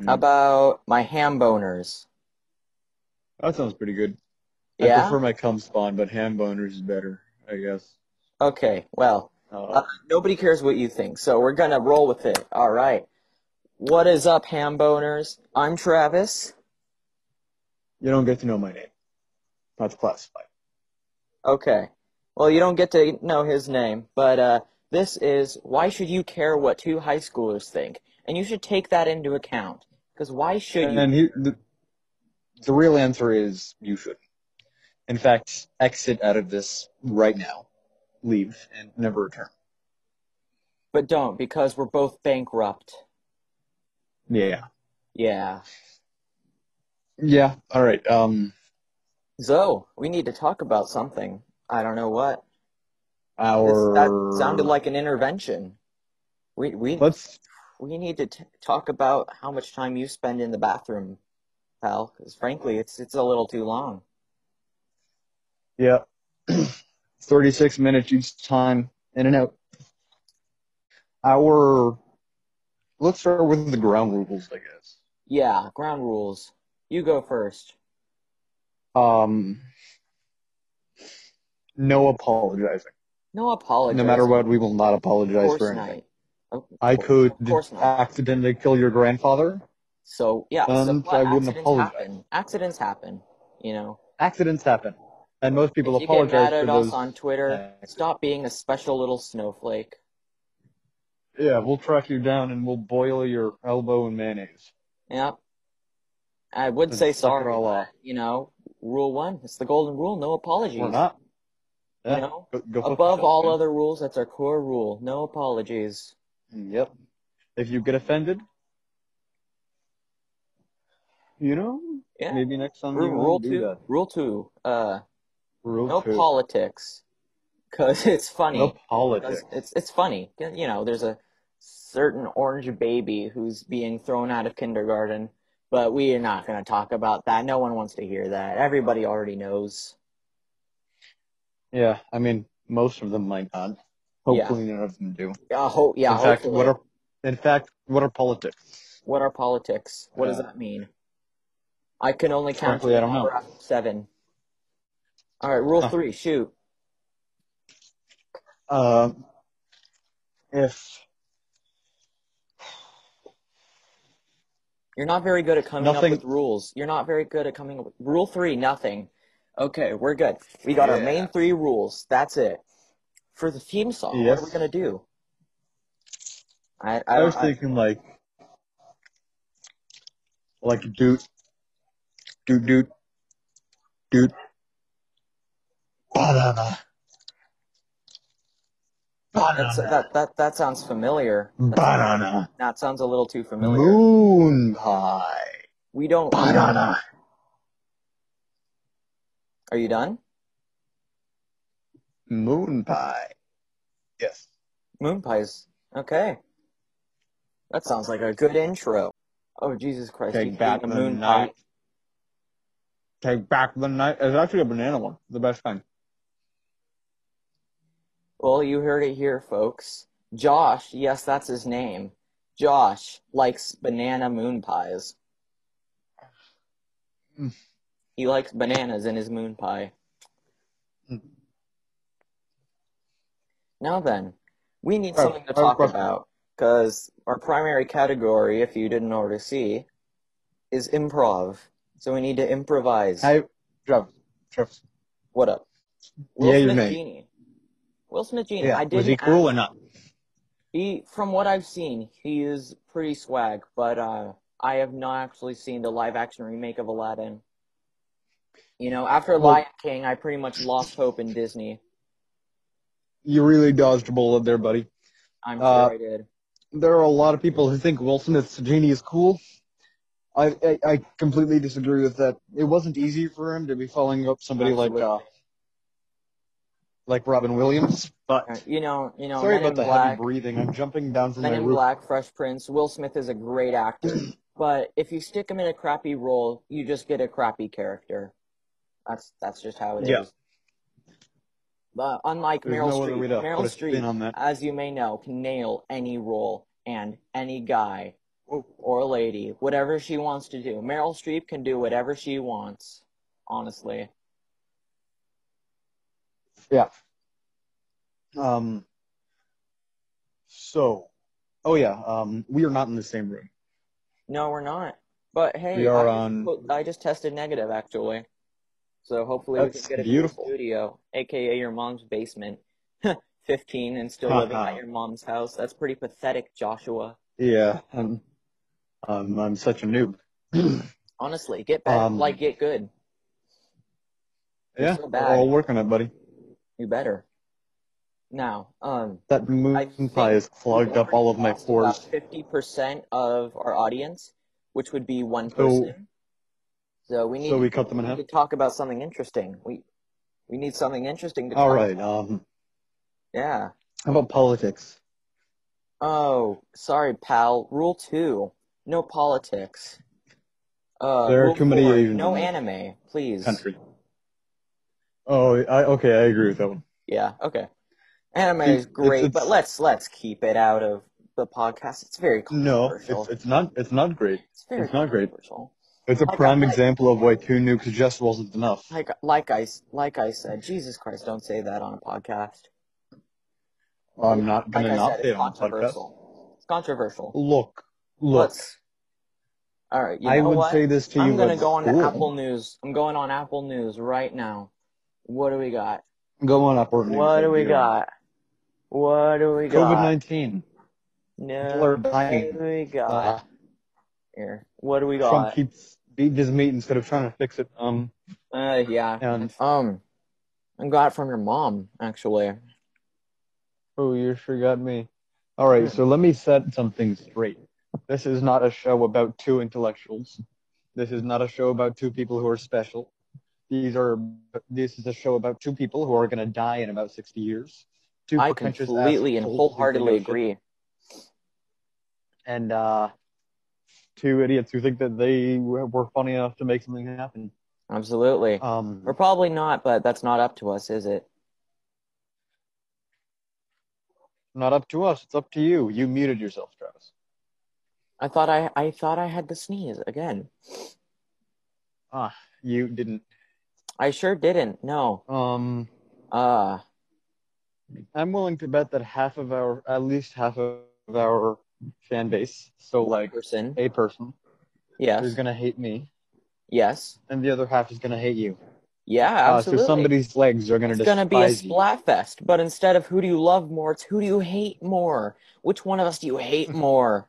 Mm. How about my ham boners? That sounds pretty good. Yeah? I prefer my cum spawn, but ham boners is better, I guess. Okay, well, Uh, uh, nobody cares what you think, so we're gonna roll with it. All right. What is up, ham boners? I'm Travis. you don't get to know my name. That's classified. Okay. Well, you don't get to know his name, but uh, this is why should you care what two high schoolers think? And you should take that into account. Because why should you? And he, the, the real answer is you shouldn't. In fact, exit out of this right now. Leave and never return. But don't, because we're both bankrupt. Yeah. Yeah. Yeah. All right. Um, So, we need to talk about something. I don't know what. This, our that sounded like an intervention. We we let's we need to t- talk about how much time you spend in the bathroom, pal. Because frankly, it's it's a little too long. yeah. Thirty six minutes each time in and out. Our let's start with the ground rules, I guess. Yeah, ground rules. You go first. Um, no apologizing. No apologies. No matter what, we will not apologize for anything. I course- could accidentally kill your grandfather. So yeah, so And what? I wouldn't accidents apologize. happen. Accidents happen. You know. Accidents happen, and most people if you apologize get mad at us on Twitter, accidents. stop being a special little snowflake. Yeah, we'll track you down and we'll boil your elbow in mayonnaise. Yep. I would And say sorry, all but, you know, rule one. It's the golden rule. No apologies. Or not. You know, go, go above all other rules, that's our core rule. No apologies. Yep. If you get offended, you know, Yeah. maybe next time Rule, rule two. that. Rule two. Uh, Rule no two. politics, because it's funny. No politics. It's it's funny. You know, there's a certain orange baby who's being thrown out of kindergarten, but we are not going to talk about that. No one wants to hear that. Everybody already knows. Yeah, I mean, most of them might not. Yeah. Hopefully, none of them do. Yeah, ho- yeah. in fact, hopefully. what are in fact what are politics? What are politics? What does Uh, that mean? I can only count frankly, I don't know. seven. All right, rule Huh. three. Shoot. Uh, if You're not very good at coming Nothing- up with rules. You're not very good at coming up with rule three. Nothing. Okay, we're good. We got our main three rules. That's it. For the theme song, Yes. what are we gonna do? I I, I, was I thinking like like doot doot doot doot banana that's, banana that that that sounds familiar. That's- banana That sounds a little too familiar. moon pie We don't. We don't. banana Are you done? Moon pie. Yes. Moon pies. Okay. That sounds like a good intro. Oh Jesus Christ! Take back the moon pie. night. Take back the night. It's actually a banana one. The best kind. Well, you heard it here, folks. Josh, yes, that's his name. Josh likes banana moon pies. Mm. He likes bananas in his moon pie. Now then, we need something to I talk question. about because our primary category, if you didn't already see, is improv. So we need to improvise. Hey, Travis. Travis. What up? Will Yeah, your Smith name. Genie. Will Smith Genie. Yeah. I Was didn't he cool ask- or not? He, from what I've seen, he is pretty swag, but uh, I have not actually seen the live action remake of Aladdin. You know, after Well- Lion King, I pretty much lost hope in Disney. You really dodged a bullet there, buddy. I'm sure Uh, I did. there are a lot of people who think Will Smith's genie is cool. I, I I completely disagree with that. It wasn't easy for him to be following up somebody like uh, like Robin Williams. But Uh, You know, you know, sorry Men about the Black, heavy breathing. I'm jumping down from Men my in roof. Black, Fresh Prince. Will Smith is a great actor, but if you stick him in a crappy role, you just get a crappy character. That's that's just how it is. Yeah. But unlike There's Meryl no Streep, way Meryl put a spin Streep, as you may know, can nail any role and any guy or a lady, whatever she wants to do. Meryl Streep can do whatever she wants, honestly. Yeah. Um. So, oh yeah. Um, we are not in the same room. No, we're not. But hey, We are I, on- just, put- I just tested negative actually. So hopefully we can get a beautiful. cool studio, aka your mom's basement. 15 and still living at your mom's house. That's pretty pathetic, Joshua. Yeah. I'm. Um, I'm such a noob. Honestly, get better. Um, like, get good. You're yeah. so all working on it, buddy. You better. Now, um, That moon pie has clogged up all of my pores. 50% of our audience, which would be one person. So we need, So we cut them in half. need to talk about something interesting. We we need something interesting to All talk right. about. Um, Yeah. how about politics? Oh, sorry, pal. Rule two: no politics. Uh, There are too many four, No anime, please. Country. Oh, I okay. I agree with that one. Yeah. Okay. Anime It's- is great, it's- but let's let's keep it out of the podcast. It's very No, it's it's not. It's not great. It's very it's not great. Controversial. It's a Like prime like- example of why two nukes just wasn't enough. Like like I like I said, Jesus Christ, don't say that on a podcast. I'm not Like gonna I not say it on the podcast. controversial. It's controversial. Look, look. Let's. All right. You I know would what? say this to you. I'm gonna go on school. Apple News. I'm going on Apple News right now. What do we got? Go on Apple News. What do we got? What do we got? COVID nineteen. No. People are What do we got Uh, here? What do we Trump got? keeps beating his meat instead of trying to fix it. Um, Uh, yeah. and Um, I got it from your mom actually. oh, you sure got me. All right, so let me set something straight. This is not a show about two intellectuals. This is not a show about two people who are special. These are. This is a show about two people who are going to die in about sixty years. Two I completely and wholeheartedly think of shit. agree. and uh, two idiots who think that they were funny enough to make something happen. Absolutely. Um, Or probably not, but that's not up to us, is it? not up to us. It's up to you. You muted yourself, Travis. I thought I I thought I had the sneeze again. Ah, you didn't. I sure didn't. No. Um, Uh I'm willing to bet that half of our, at least half of our fan base, so like person. a person, is Yes. gonna hate me, Yes. and the other half is gonna hate you. Yeah, Uh, absolutely. so somebody's legs are gonna it's gonna be a you. splatfest, but instead of who do you love more, it's who do you hate more? Which one of us do you hate more?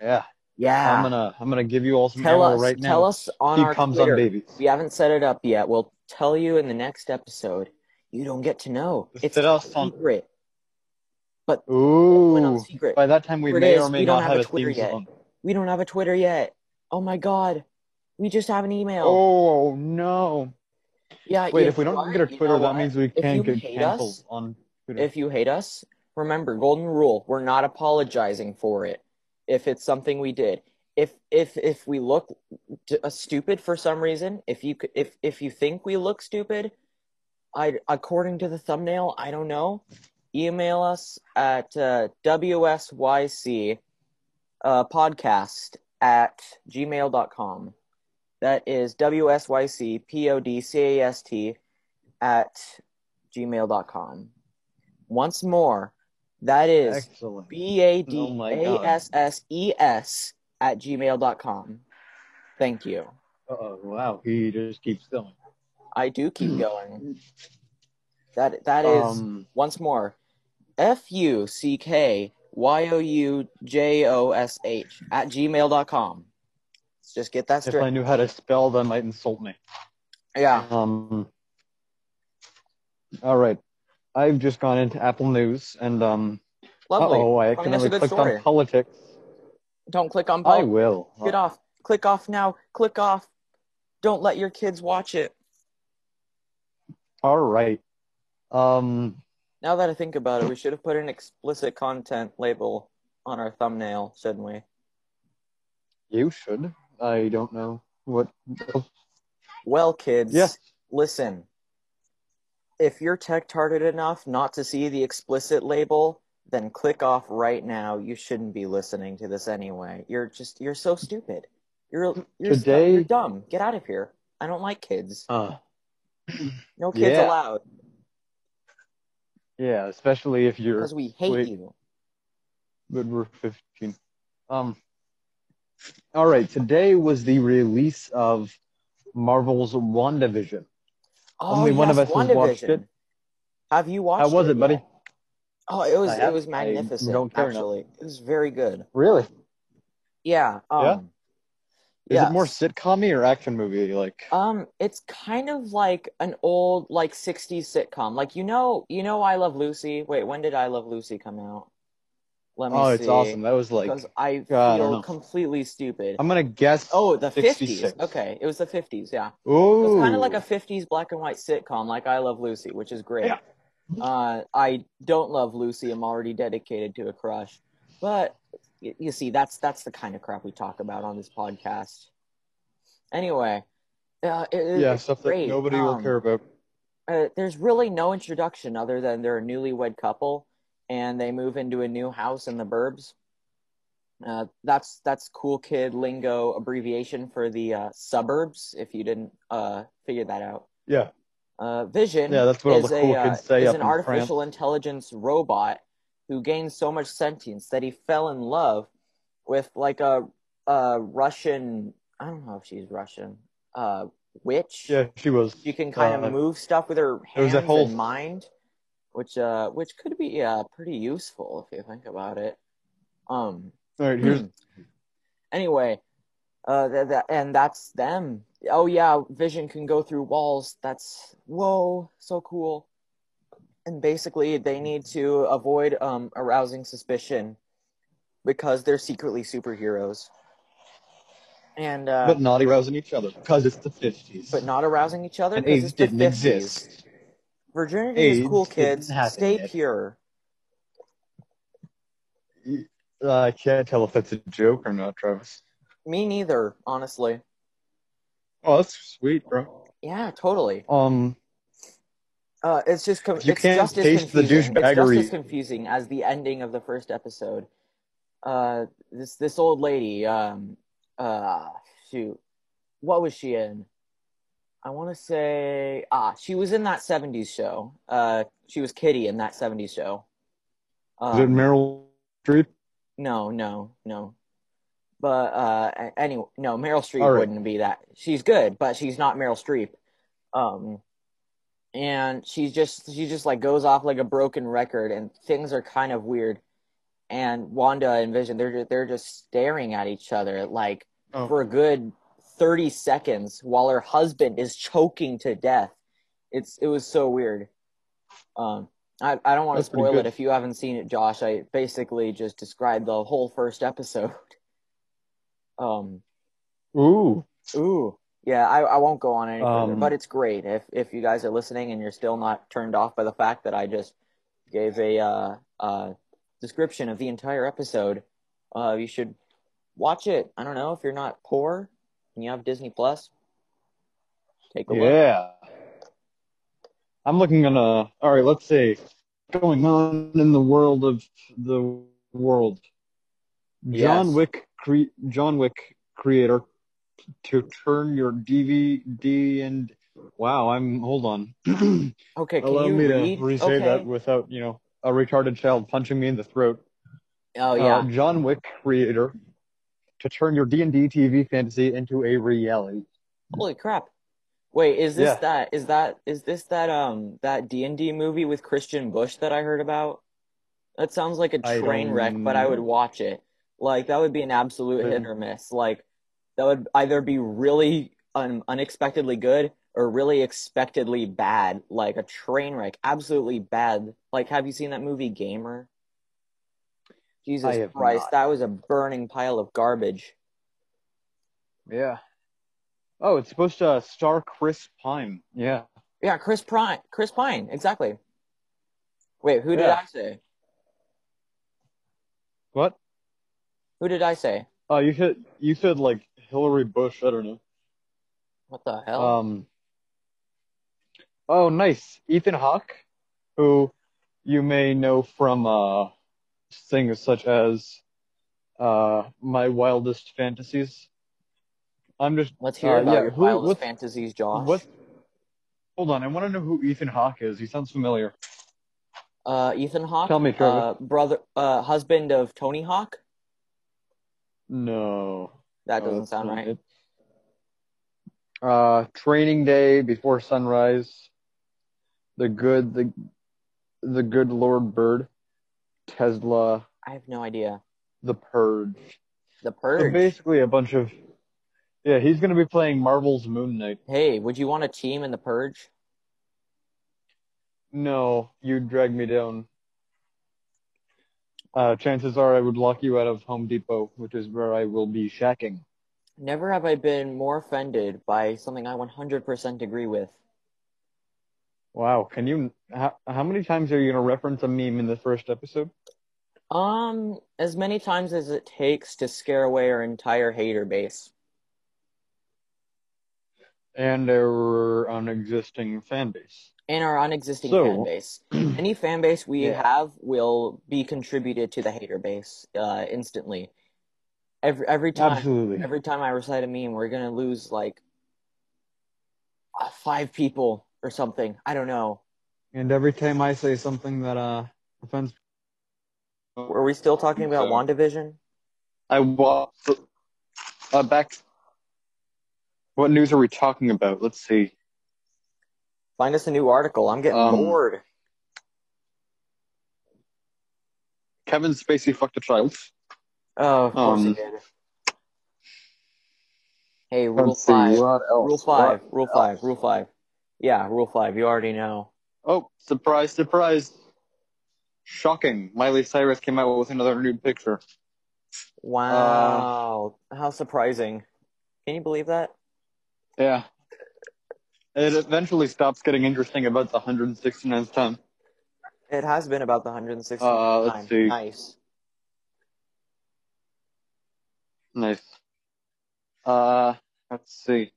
Yeah, Yeah. I'm gonna, I'm gonna give you all some tell us right now. tell us on he our comes Twitter. on babies. We haven't set it up yet. We'll tell you in the next episode. You don't get to know. It's set us on- secret. Went on secret. by that time we Here it may is. or may don't have have a a Twitter theme yet. song. We don't have a Twitter yet. Oh my god. We just have an email. Oh no! yeah. Wait, you if we don't what? get a You Twitter, know that means we can't get hate canceled us- on Twitter. If you hate us, remember, golden rule, we're not apologizing for it if it's something we did. If if if we look d- uh, stupid for some reason, if you c- if if you think we look stupid, I according to the thumbnail, I don't know. Email us at uh, wsyc uh, podcast at gmail.com. That is wsyc p-o-d-c-a-s-t at gmail.com. Once more, that is B A D A S S E S at gmail.com. Thank you. Oh wow, he just keeps going. I do keep going. That that is Um, once more F U C K Y O U J O S H at gmail.com. Let's just get that if straight. I knew how to spell, that might insult me. Yeah. Um. All right, I've just gone into Apple News and um. Lovely. Oh, I Telling us a accidentally clicked story. on politics. Don't click on politics. I will. Get off. Click off now. Click off. Don't let your kids watch it. All right. Um. Now that I think about it, we should have put an explicit content label on our thumbnail, shouldn't we? You should. I don't know what. Well, kids, Yes. listen. If you're tech tarded enough not to see the explicit label, then click off right now. You shouldn't be listening to this anyway. You're just you're so stupid. You're you're, Today- you're dumb. Get out of here. I don't like kids. Uh, No kids yeah. allowed yeah, especially if you're because we hate Wait. you. but we're 15. Um. All right, today was the release of Marvel's WandaVision. Oh, Only one of us has watched it. Have you watched it? How was it, buddy? yet? Oh, it was it was magnificent. care enough. actually, it was very good. Really? Yeah. Um, Yeah? Is yes. it more sitcom or action movie? Like, Um, it's kind of like an old like '60s sitcom. Like you know, you know, I Love Lucy. Wait, when did I Love Lucy come out? Let me see. oh, see. it's awesome. That was like, because I I don't feel know. completely stupid. I'm gonna guess. Oh, the 66. 50s. Okay, it was the 50s. Yeah, Ooh. it's kind of like a 50s black and white sitcom, like I Love Lucy, which is great. Yeah. Uh, I don't love Lucy. I'm already dedicated to a crush, but y- you see, that's that's the kind of crap we talk about on this podcast. Anyway, uh, it, yeah, stuff that great. nobody will Um, care about. uh, there's really no introduction other than they're a newlywed couple and they move into a new house in the burbs. Uh, that's that's cool kid lingo abbreviation for the uh, suburbs. If you didn't uh, figure that out, Yeah, uh, Vision yeah, that's what all the cool a uh, kids say is an in France. artificial intelligence robot who gained so much sentience that he fell in love with like a, a Russian. I don't know if she's Russian. Uh, witch Yeah, she was. you can kind Uh, of move stuff with her hands that whole- and mind, which uh, which could be uh, pretty useful if you think about it. Um. All right, here's anyway, uh, th- th- and that's them. Oh yeah, Vision can go through walls. That's whoa, so cool. And basically, they need to avoid um arousing suspicion because they're secretly superheroes. And uh, but not arousing each other because it's the 50s. but not arousing each other because AIDS it's the didn't 50s. exist. Virginity AIDS is cool, kids. Stay yet. pure. Uh, I can't tell if that's a joke or not, Travis. Me neither, honestly. Oh, that's sweet, bro. Yeah, totally. Um, Uh, it's just com- You it's can't just as taste the confusing. It's just as confusing as the ending of the first episode. Uh, this this old lady. Um, uh, shoot, what was she in? I want to say ah, she was in that '70s show. Uh, she was Kitty in that '70s show. is it Um, Meryl Streep? No, no, no. But uh, anyway, no, Meryl Streep right. wouldn't be that. She's good, but she's not Meryl Streep. Um, and she's just she just like goes off like a broken record, and things are kind of weird. And Wanda and Vision, they're just, they're just staring at each other like Oh. for a good thirty seconds while her husband is choking to death. It's it was so weird. Um, I, I don't want to spoil it if you haven't seen it, Josh. I basically just described the whole first episode. Um, Ooh, ooh, yeah, I, I won't go on any further, Um, but it's great if if you guys are listening and you're still not turned off by the fact that I just gave a uh, uh, description of the entire episode. Uh, you should watch it. I don't know if you're not poor and you have Disney Plus. Take a look. yeah. I'm looking on a. All right, let's see. Going on in the world of the world. John Yes. Wick, cre- John Wick creator, to turn your DVD and wow, I'm hold on. Okay, can Allow you me read? to re-say okay. that without you know a retarded child punching me in the throat. Oh yeah. Uh, John Wick creator to turn your D&D TV fantasy into a reality. Holy crap! Wait, is this Yeah. that? Is that? Is this that? Um, that D and D movie with Christian Bush that I heard about? That sounds like a train don't wreck, but I would watch it. Like that would be an absolute hit or miss. Like that would either be really un- unexpectedly good or really expectedly bad. Like a train wreck, absolutely bad. Like, have you seen that movie Gamer? Jesus Christ, not. that was a burning pile of garbage. Yeah. Oh, it's supposed to uh, star Chris Pine. Yeah. Yeah, Chris Pine. Chris Pine, exactly. Wait, who did Yeah. I say? What? Who did I say? Oh, you said you said like Hillary Bush. I don't know. What the hell? Um. Oh, nice. Ethan Hawke, who you may know from uh things such as uh, my wildest fantasies. I'm just Let's hear Uh, about yeah, your who- wildest what's- fantasies, Josh. what. Hold on, I want to know who Ethan Hawke is. He sounds familiar. Uh, Ethan Hawke. Tell me, Trevor. Uh, brother, uh, husband of Tony Hawk. No, That doesn't that's sound right. it. Uh, Training Day, Before Sunrise, The Good, the the Good Lord Bird, Tesla, I have no idea. The Purge. The So Purge. basically, a bunch of yeah. He's gonna be playing Marvel's Moon Knight. hey, would you want a team in the Purge? No, you'd drag me down. Uh, chances are I would lock you out of Home Depot, which is where I will be shacking. Never have I been more offended by something I 100% agree with. Wow, can you? How, how many times are you gonna reference a meme in the first episode? Um, as many times as it takes to scare away our entire hater base. And our unexisting fan base. And our unexisting So- fan base. Any fan base we Yeah. have will be contributed to the hater base uh, instantly. Every every time Absolutely. every time I recite a meme, we're gonna lose like uh, five people or something. I don't know. And every time I say something that uh offends, Are we still talking about So- WandaVision? I wa uh, back. What news are we talking about? Let's see. Find us a new article. I'm getting Um, bored. Kevin Spacey fucked a child. Oh, of course he um, did. Hey, rule five. what? Rule five. What Rule else? five. Rule five. Yeah, rule five. You already know. Oh, surprise, surprise. Shocking. Miley Cyrus came out with another nude picture. Wow. How surprising. Can you believe that? Yeah. It eventually stops getting interesting about the 169th time. It has been about the 160th Uh, let's time. see. Nice. Nice. Uh, let's see.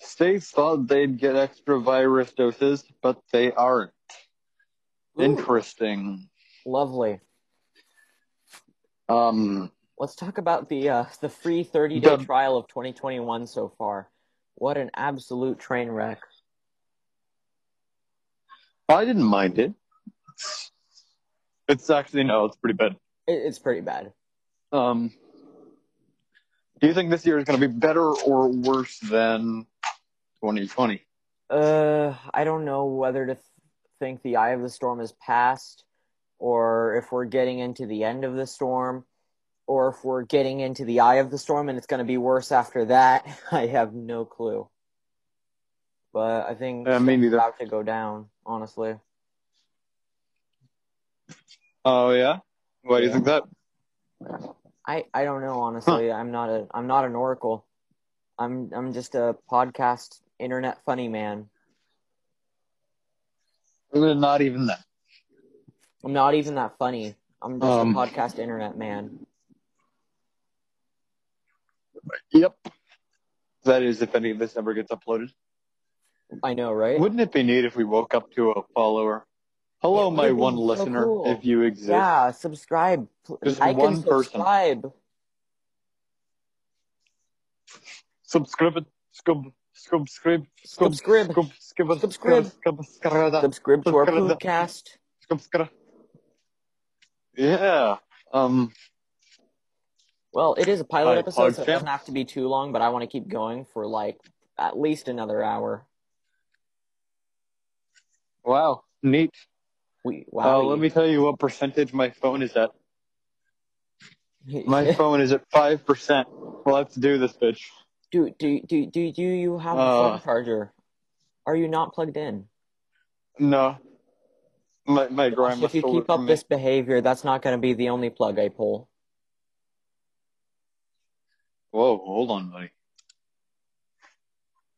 States thought they'd get extra virus doses, but they aren't. Ooh, Interesting. lovely. Um, Let's talk about the uh, the free 30 day The- trial of 2021 so far. What an absolute train wreck. I didn't mind it. It's, actually no, it's pretty bad. It, it's pretty bad. Um, do you think this year is going to be better or worse than 2020? Uh, I don't know whether to th- think the eye of the storm is past, or if we're getting into the end of the storm, or if we're getting into the eye of the storm and it's going to be worse after that. I have no clue. But I think Yeah, me it's about to go down, honestly. Oh yeah. Why do you think that? I, I don't know, honestly. I'm not a I'm not an oracle. I'm I'm just a podcast internet funny man. Not even that. I'm not even that funny. I'm just Um, a podcast internet man. Yep. That is, if any of this ever gets uploaded. I know, right? Wouldn't it be neat if we woke up to a follower? Hello, my one so listener, cool. if you exist. Yeah, subscribe. Just like one and person. subscribe. Subscribe it. Scub. Subscribe. Subscribe. Scub. Skib. Subscribe. Skib. Subscribe. Subscribe to our Subscribe. podcast. Subscribe. Yeah. Um. Well, it is a pilot Hi, episode, so it doesn't have to be too long, but I want to keep going for like at least another hour. Wow. Neat. We wow. Uh, let me tell you what percentage my phone is at. My phone is at five percent. Well, let's do this, bitch. do, do do do do you have a Uh. phone charger? Are you not plugged in? No. My my grandma if you keep up this behavior, that's not going to be the only plug I pull. Whoa, hold on, buddy.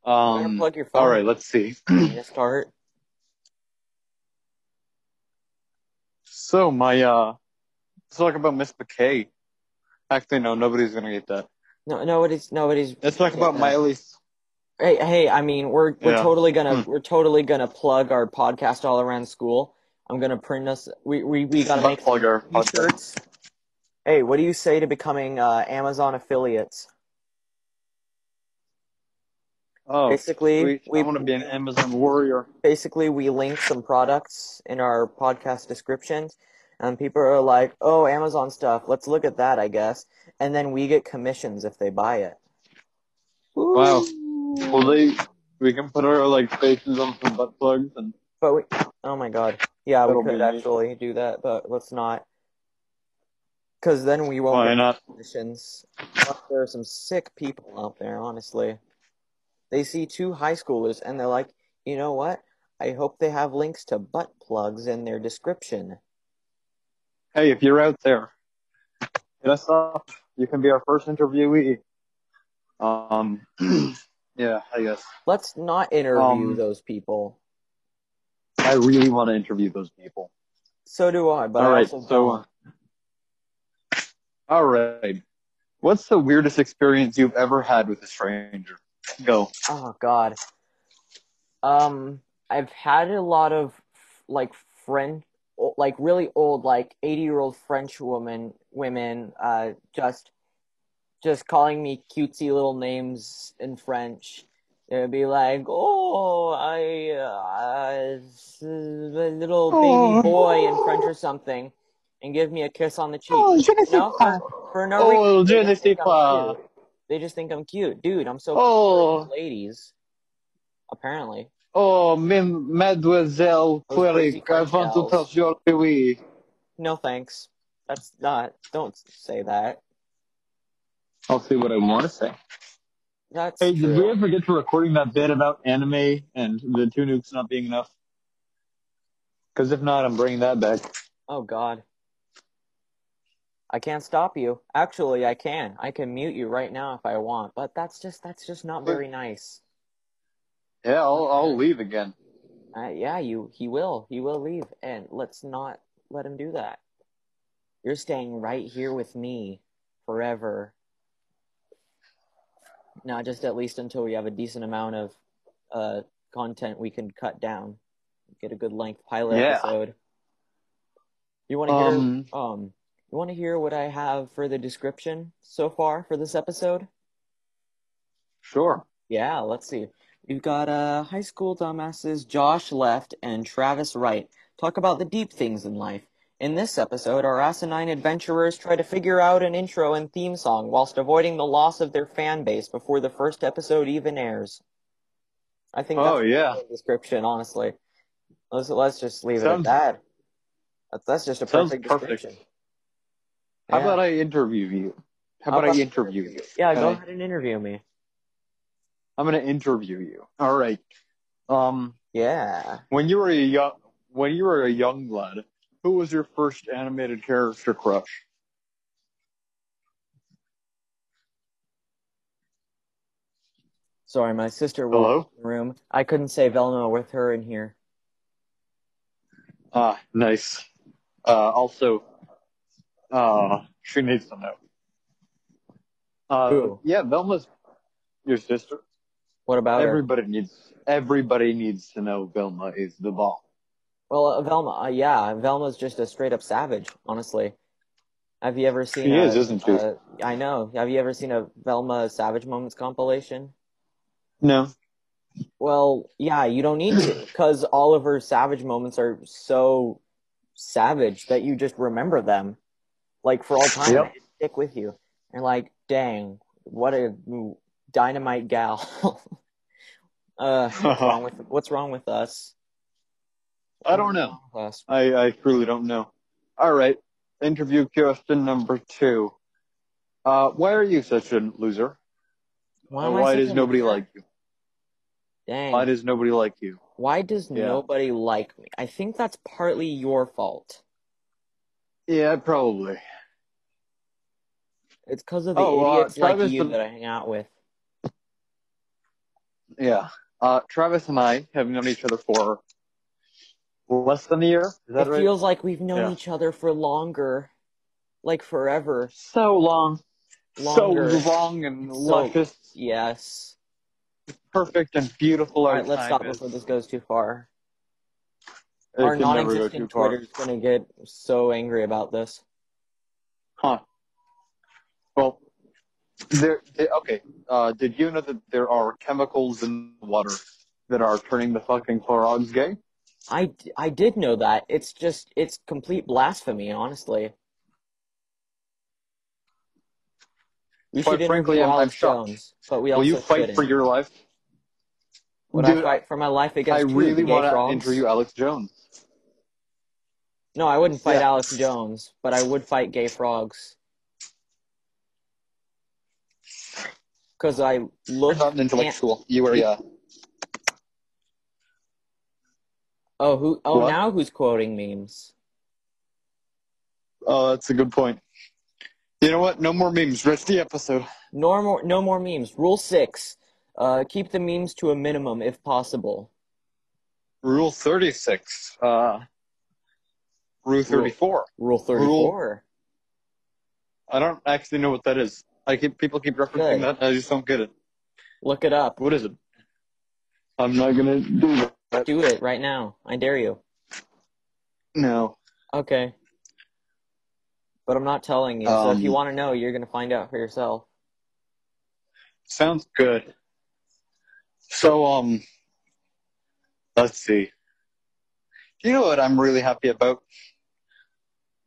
Um. plug your phone. All right, let's see. start. So my uh, let's talk about Miss McKay. Actually, no, nobody's gonna get that. No, nobody's nobody's. Let's talk about Yeah. Miley's. Hey, hey! I mean, we're we're Yeah. totally gonna Hmm. we're totally gonna plug our podcast all around school. I'm gonna print us. We we we gotta make plug our podcast. T-shirts. Hey, what do you say to becoming uh, Amazon affiliates? Oh, Basically, sweet. we- I want to be an Amazon warrior. Basically, we link some products in our podcast descriptions, and people are like, "Oh, Amazon stuff. Let's look at that, I guess." And then we get commissions if they buy it. Wow. Well, they we can put our like faces on some butt plugs and But we, oh my god, yeah, That'll we be could neat. actually do that, but let's not, because then we won't why get not? commissions. Plus, There are some sick people out there, honestly. They see two high schoolers and they're like, you know what? I hope they have links to butt plugs in their description. Hey, if you're out there, hit us up. You can be our first interviewee. Um, yeah, I guess Let's not interview Um, those people. I really want to interview those people. So do I, but All I right, also so don't. All right, what's the weirdest experience you've ever had with a stranger? Go. Oh God. Um, I've had a lot of like friend, like really old, like eighty-year-old French woman, women, uh, just, just calling me cutesy little names in French. They'd be like, "Oh, I, uh, a little Oh. baby boy" in French or something, and give me a kiss on the cheek. Oh, je ne sais No, pas. for, for no Oh, reason. je They ne just sais think I'm pas. cute. They just think I'm cute, dude. I'm so Oh. cute ladies. Apparently, Oh, même mademoiselle, Those crazy Pueric, French avant tout gals. no thanks. That's not. Don't say that. I'll see what I want to say. That's Hey, true. did we ever get to recording that bit about anime and the two nukes not being enough? Because if not, I'm bringing that back. Oh God. I can't stop you. Actually, I can. I can mute you right now if I want, but that's just that's just not very nice. Yeah, I'll, I'll leave again. Uh, yeah, you he will. He will leave and let's not let him do that. You're staying right here with me forever. Not just at least until we have a decent amount of uh content we can cut down. Get a good length pilot Yeah. episode. You want to hear Um, um you want to hear what I have for the description so far for this episode? sure. Yeah, let's see. We've got uh, high school dumbasses Josh Left and Travis Wright talk about the deep things in life. In this episode, our asinine adventurers try to figure out an intro and theme song whilst avoiding the loss of their fan base before the first episode even airs. I think that's Oh, yeah. a description, honestly. Let's let's just leave Sounds- it at that. That's, that's just a perfect perfect. description. How Yeah. about I interview you? How How about, about- I interview you? Yeah, Can go I- ahead and interview me. I'm gonna interview you. All right. Um, Yeah. when you were a young, when you were a young lad, who was your first animated character crush? Sorry, my sister Hello? walked in the room. I couldn't say Velma with her in here. Ah, nice. Uh, also, uh, she needs to know. Uh, Who? yeah, Velma's your sister. What about her? Everybody needs, everybody needs to know Velma is the bomb. Well, uh, Velma, uh, yeah, Velma's just a straight up savage, honestly. Have you ever seen? She a, is, isn't she? a- I know. Have you ever seen a Velma Savage Moments compilation? No. Well, yeah, you don't need to, because all of her savage moments are so savage that you just remember them, like for all time. Yep. They stick with you, and like, dang, what a dynamite gal. uh, what's wrong with what's wrong with us? I don't know. What's wrong with us? I, I truly don't know. All right. Interview question number two. Uh, why are you such a loser? Why, why does nobody loser? like you? Dang. Why does nobody like you? Why does Yeah. nobody like me? I think that's partly your fault. Yeah, probably. It's because of the Oh, uh, idiots like you the- that I hang out with. Yeah. Uh, Travis and I have known each other for less than a year. Is that It right? feels like we've known Yeah. each other for longer, like forever. so long. Longer. So long and So- luscious, Yes. perfect and beautiful. All right, let's stop is. before this goes too far. It Our non-existent too far. Twitter's gonna get so angry about this. Huh. There, there- okay. Uh, did you know that there are chemicals in water that are turning the fucking Clorox gay? I, I did know that. It's just it's complete blasphemy, honestly. We Quite should frankly, I'm- I'm shocked. Jones, but we Will also you fight shouldn't. for your life? Would Dude, I fight for my life against I really want to interview Alex Jones. No, I wouldn't fight Yeah. Alex Jones, but I would fight gay frogs. Because I You're look. not an intellectual. You were, yeah. Oh, who? Oh, What? now who's quoting memes? Oh, that's a good point. You know what? No more memes. Rest the episode. No more, no more memes. Rule six: uh, keep the memes to a minimum if possible. Rule 36. Uh, Rule 34. Rule thirty-four. Rule, I don't actually know what that is. I keep people keep referencing that. I just don't get it. Look it up. What is it? I'm not gonna do that. Do it right now. I dare you. No. Okay. But I'm not telling you. so if you Um, want to know, you're gonna find out for yourself. Sounds good. So, um, let's see. You know what I'm really happy about?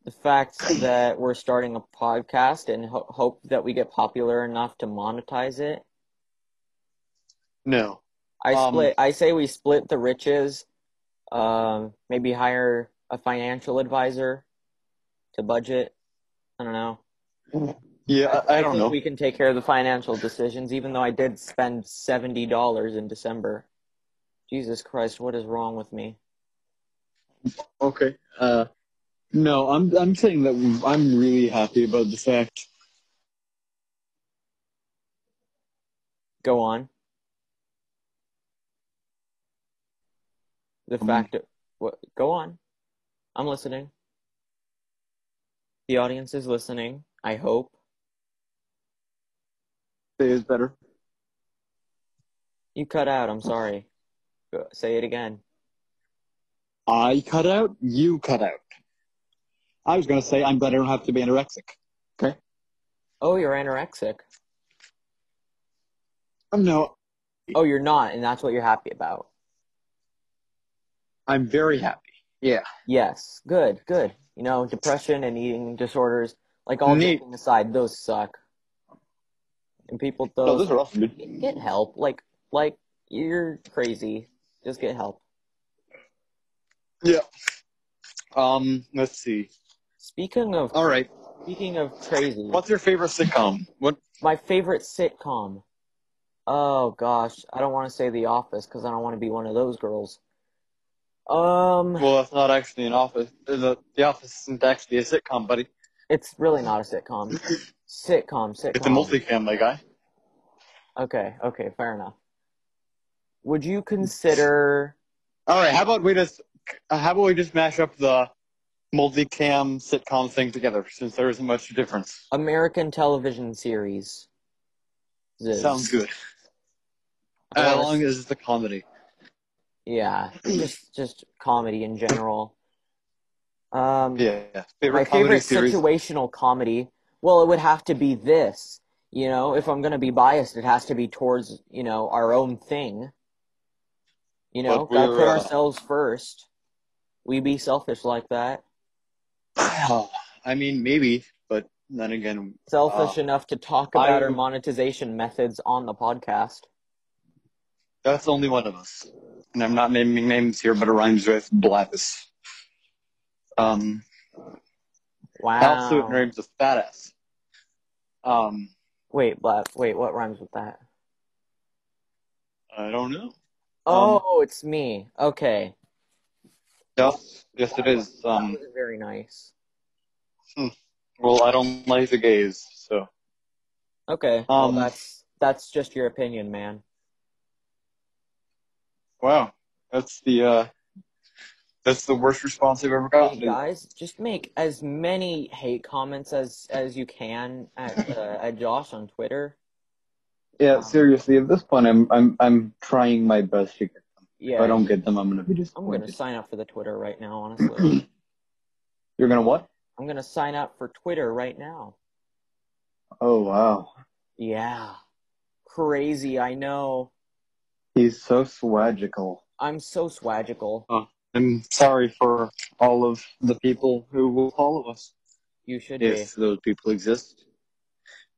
The fact that we're starting a podcast and ho- hope that we get popular enough to monetize it. No. I Um, split. I say we split the riches. Um, maybe hire a financial advisor to budget. I don't know. Yeah, I, I don't think know. We can take care of the financial decisions, even though I did spend seventy dollars in December. Jesus Christ, what is wrong with me? Okay. Uh, no, I'm I'm saying that I'm really happy about the fact. Go on. The Um, fact that what? Go on. I'm listening. The audience is listening. I hope. Say is better. You cut out. I'm sorry. Say it again. I cut out. You cut out. I was gonna say I'm glad I don't have to be anorexic. Okay. Oh, you're anorexic. Um, no, Oh, you're not, and that's what you're happy about. I'm very happy. Yeah. Yes, good, good. You know, depression and eating disorders, like all Neat. joking aside, those suck. And people, those, No, those those are awesome, dude. get help. Like, like you're crazy. Just get help. Yeah. Um, let's see. Speaking of, All right. speaking of crazy, What's your favorite sitcom? What? my favorite sitcom? Oh gosh, I don't want to say The Office because I don't want to be one of those girls. Um, Well, that's not actually an office. The The Office isn't actually a sitcom, buddy. it's really not a sitcom. Sitcom, sitcom. It's a multicam, my guy. Okay, okay, fair enough. Would you consider All right. How about we just how about we just mash up the multicam sitcom thing together since there isn't much difference. American television series? Sounds good. As long as it's a comedy. yeah, just just comedy in general. Um, Yeah. yeah. Favorite my comedy favorite series. situational comedy. Well, it would have to be this. You know, if I'm gonna be biased, it has to be towards you know our own thing. You know, gotta put uh, ourselves first. We be selfish like that. I mean, maybe, but then again, Selfish Uh, enough to talk about I- our monetization methods on the podcast. that's only one of us. And I'm not naming names here, but it rhymes with Blavis. Um, Wow. also it rhymes with fat ass. Um, Wait, but wait, what rhymes with that? I don't know. Oh, it's me. Okay. Yes, yes, it is. That Um, wasn't very nice. well, I don't like the gays, so Okay. well, Um, that's that's just your opinion, man. wow, that's the uh, that's the worst response I've ever gotten. Hey guys, just make as many hate comments as as you can at uh, at Josh on Twitter. Yeah, seriously, at this point, I'm I'm I'm trying my best to get them. Yeah. If I don't get them, I'm gonna be I'm gonna sign up for the Twitter right now. Honestly, You're gonna what? I'm gonna sign up for Twitter right now. Oh wow. Yeah. Crazy, I know. He's so swagical. I'm so swagical. I'm sorry for all of the people who will follow us, You should if those people exist.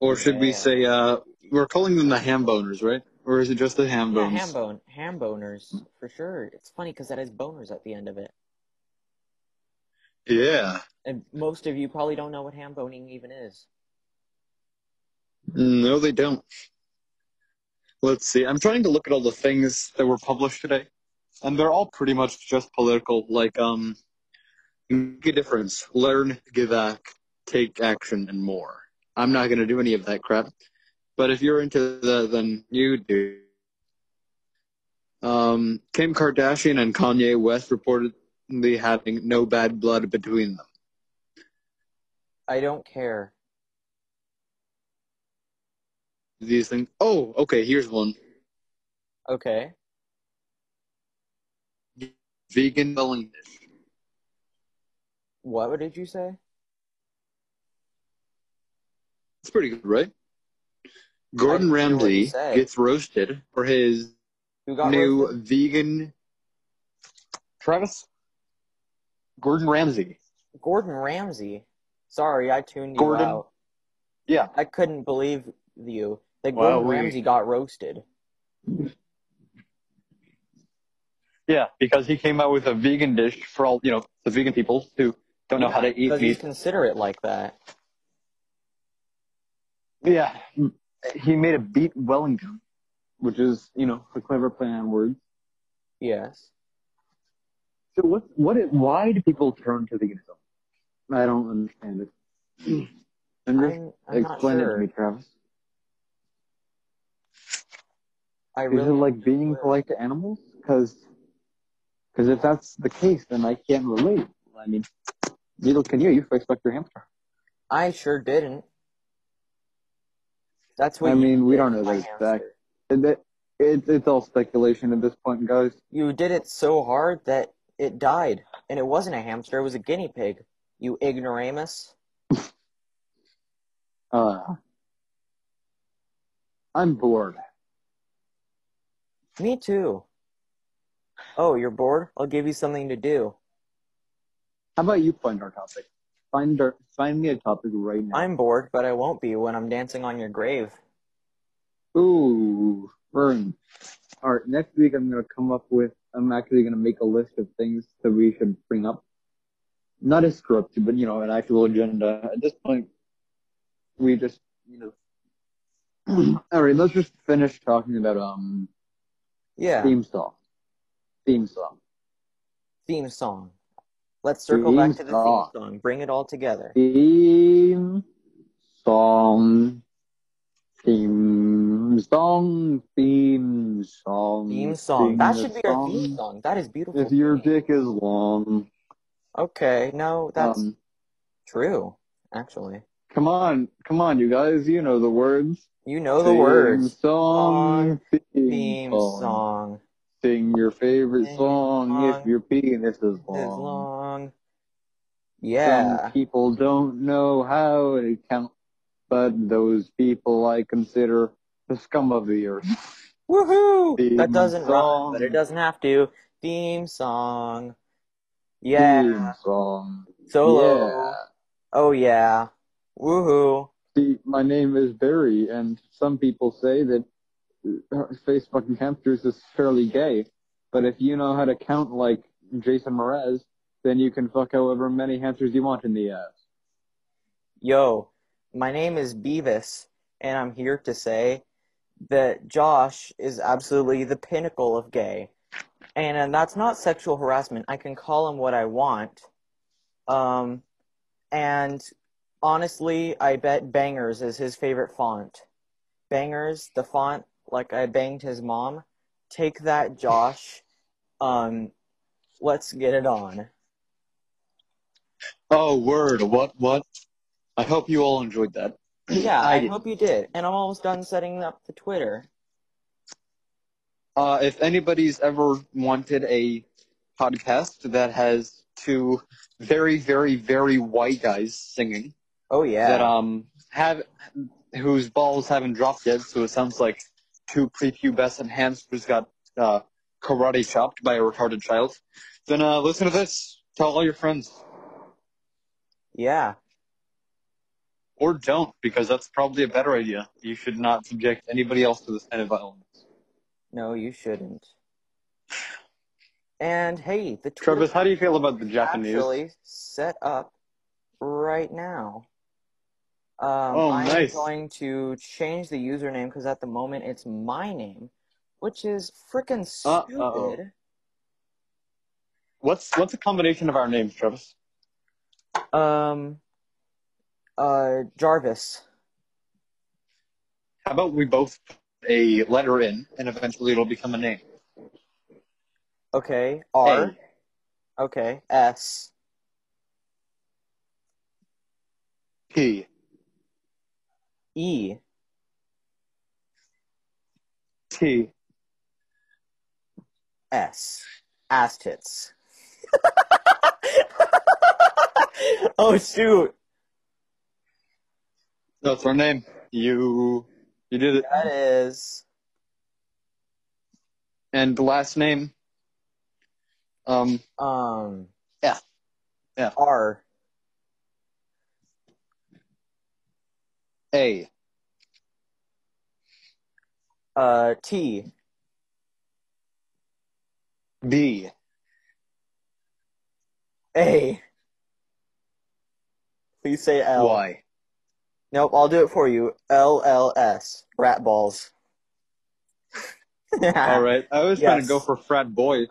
Or should we say, uh, we're calling them the ham boners, right? Or is it just the ham be. Yeah, ham bone, ham boners for sure. It's funny because that has boners at the end of it, Yeah. and most of you probably don't know what ham boning even is. No, they don't. Let's see. I'm trying to look at all the things that were published today, and they're all pretty much just political. Like, um, make a difference, learn, give back, take action, and more. I'm not gonna do any of that crap, but if you're into that, then you do. Um, Kim Kardashian and Kanye West reportedly having no bad blood between them. I don't care. These things. Oh, okay. Here's one. Okay. Vegan Wellington. What did you say? It's pretty good, right? Gordon I didn't hear what you Ramsay gets roasted for his new roasted? vegan. Travis? Gordon Ramsay. Gordon Ramsay. Sorry, I tuned you Gordon- out. Yeah. I couldn't believe you that Well, Gordon we- Ramsay got roasted. Yeah, because he came out with a vegan dish for all, you know, the vegan people who don't know how to eat Because he's meat. considerate like that. Yeah. He made a beet Wellington, which is, you know, a clever play on words. Yes. So what, what, is, why do people turn to veganism? I don't understand it. And I'm, I'm explain it to me, Travis. I Is it like being polite to animals? Because because if that's the case, then I can't relate. I mean, neither can you. You expect your hamster. I sure didn't. That's what I mean, we don't know that it's. It, it's all speculation at this point, guys. You did it so hard that it died. And it wasn't a hamster, it was a guinea pig. You ignoramus. Uh, I'm bored. Me too. Oh, you're bored? I'll give you something to do. How about you find our topic? Find our, find me a topic right now. I'm bored, but I won't be when I'm dancing on your grave. Ooh, burn. All right, next week I'm gonna come up with. I'm actually gonna make a list of things that we should bring up. Not a script, but you know, an actual agenda. At this point, we just, you know. All right, let's just finish talking about um Yeah. theme song. Theme song. Theme song. Let's circle back to the song. theme song. Bring it all together. Theme song. Theme song. Theme song. Theme song. That should be our theme song. That is beautiful. If your dick is long. Okay, no, that's um, true, actually. come on, come on, you guys. You know the words. You know the words. Theme words. Song. Theme, Theme song. song Sing your favorite Sing song song. if your penis is is long. long. Yeah. Some people don't know how to count, but those people I consider the scum of the earth. Woohoo! Theme That doesn't rhyme, but it doesn't have to. Theme song. Yeah. Theme song. Solo. Yeah. Oh yeah. Woohoo. See, my name is Barry, and some people say that face fucking hamsters is fairly gay. But if you know how to count like Jason Mraz, then you can fuck however many hamsters you want in the ass. Yo, my name is Beavis, and I'm here to say that Josh is absolutely the pinnacle of gay. And, and that's not sexual harassment. I can call him what I want. Um, and honestly, I bet Bangers is his favorite font. Bangers, the font, like I banged his mom. Take that, Josh. Um, let's get it on. Oh, word. What, what? I hope you all enjoyed that. Yeah, I I hope you did. And I'm almost done setting up the Twitter. Uh, if anybody's ever wanted a podcast that has two very, very, very white guys singing, Oh yeah. that um have whose balls haven't dropped yet, so it sounds like two prepubescent hamsters got uh, karate chopped by a retarded child, then uh, listen to this. Tell all your friends. Yeah. Or don't, because that's probably a better idea. You should not subject anybody else to this kind of violence. No, you shouldn't. And hey, the Twitter Travis, how do you feel about the Japanese? actually set up right now. Um, Oh, I'm nice. going to change the username because at the moment it's my name, which is freaking stupid. Uh-oh. What's what's a combination of our names, Travis? Um, uh, Jarvis. How about we both put a letter in, and eventually it'll become a name. Okay, R. A. Okay, S. P. E. T. S. Ass tits. oh shoot! That's her name. You you did it. That is And the last name. Um. um. Yeah. Yeah. R. A. Uh. T. B. A. Please say L. Y. Nope, I'll do it for you. L L S. Rat balls. All right. I was trying to go for frat boy.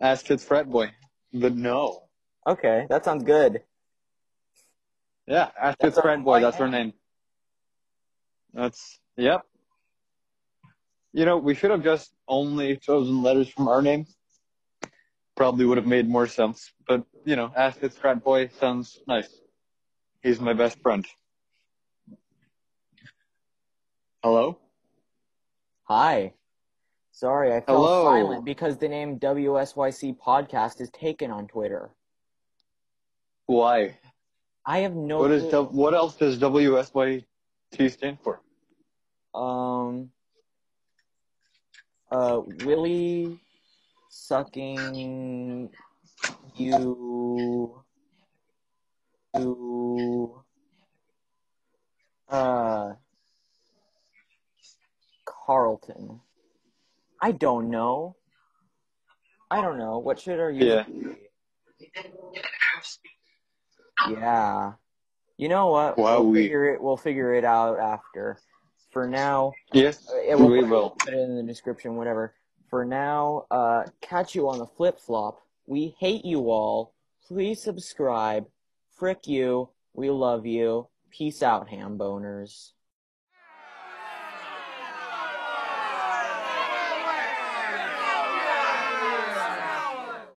Ass kids frat boy. But no. Okay, that sounds good. Yeah, Ash That's Kids Frat Boy, that's her name. Name. That's yep. You know, we should have just only chosen letters from our name. Probably would have made more sense. But you know, Ash Kids Frat Boy sounds nice. He's my best friend. Hello? Hi. Sorry, I fell Hello. silent because the name WSYC podcast is taken on Twitter. Why? I have no What is clue. W- what else does WSYT stand for? um uh Willie sucking you to uh Carlton. I don't know. I don't know. What should our Yeah. Yeah. You know what? We'll we- figure it we'll figure it out after. For now, Yes, it will we will. put it in the description, whatever. For now, uh, catch you on the flip flop. We hate you all. Please subscribe. Frick you. We love you. Peace out, ham boners.